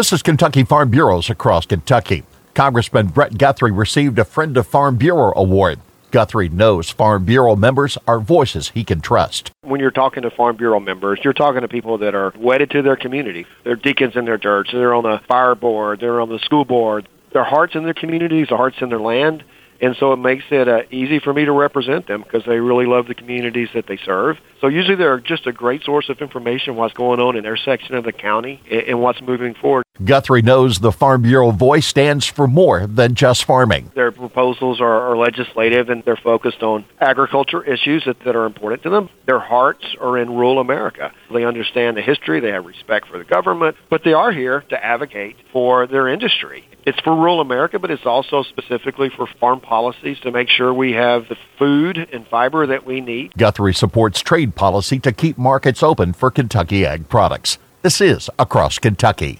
This is Kentucky Farm Bureaus across Kentucky. Congressman Brett Guthrie received a Friend of Farm Bureau Award. Guthrie knows Farm Bureau members are voices he can trust. When you're talking to Farm Bureau members, you're talking to people that are wedded to their community. They're deacons in their church, they're on the fire board, they're on the school board. Their hearts in their communities, their hearts in their land, and so it makes it uh, easy for me to represent them because they really love the communities that they serve. So usually they're just a great source of information what's going on in their section of the county and, and what's moving forward. Guthrie knows the Farm Bureau voice stands for more than just farming. Their proposals are, are legislative and they're focused on agriculture issues that, that are important to them. Their hearts are in rural America. They understand the history, they have respect for the government, but they are here to advocate for their industry. It's for rural America, but it's also specifically for farm policies to make sure we have the food and fiber that we need. Guthrie supports trade policy to keep markets open for Kentucky ag products. This is Across Kentucky.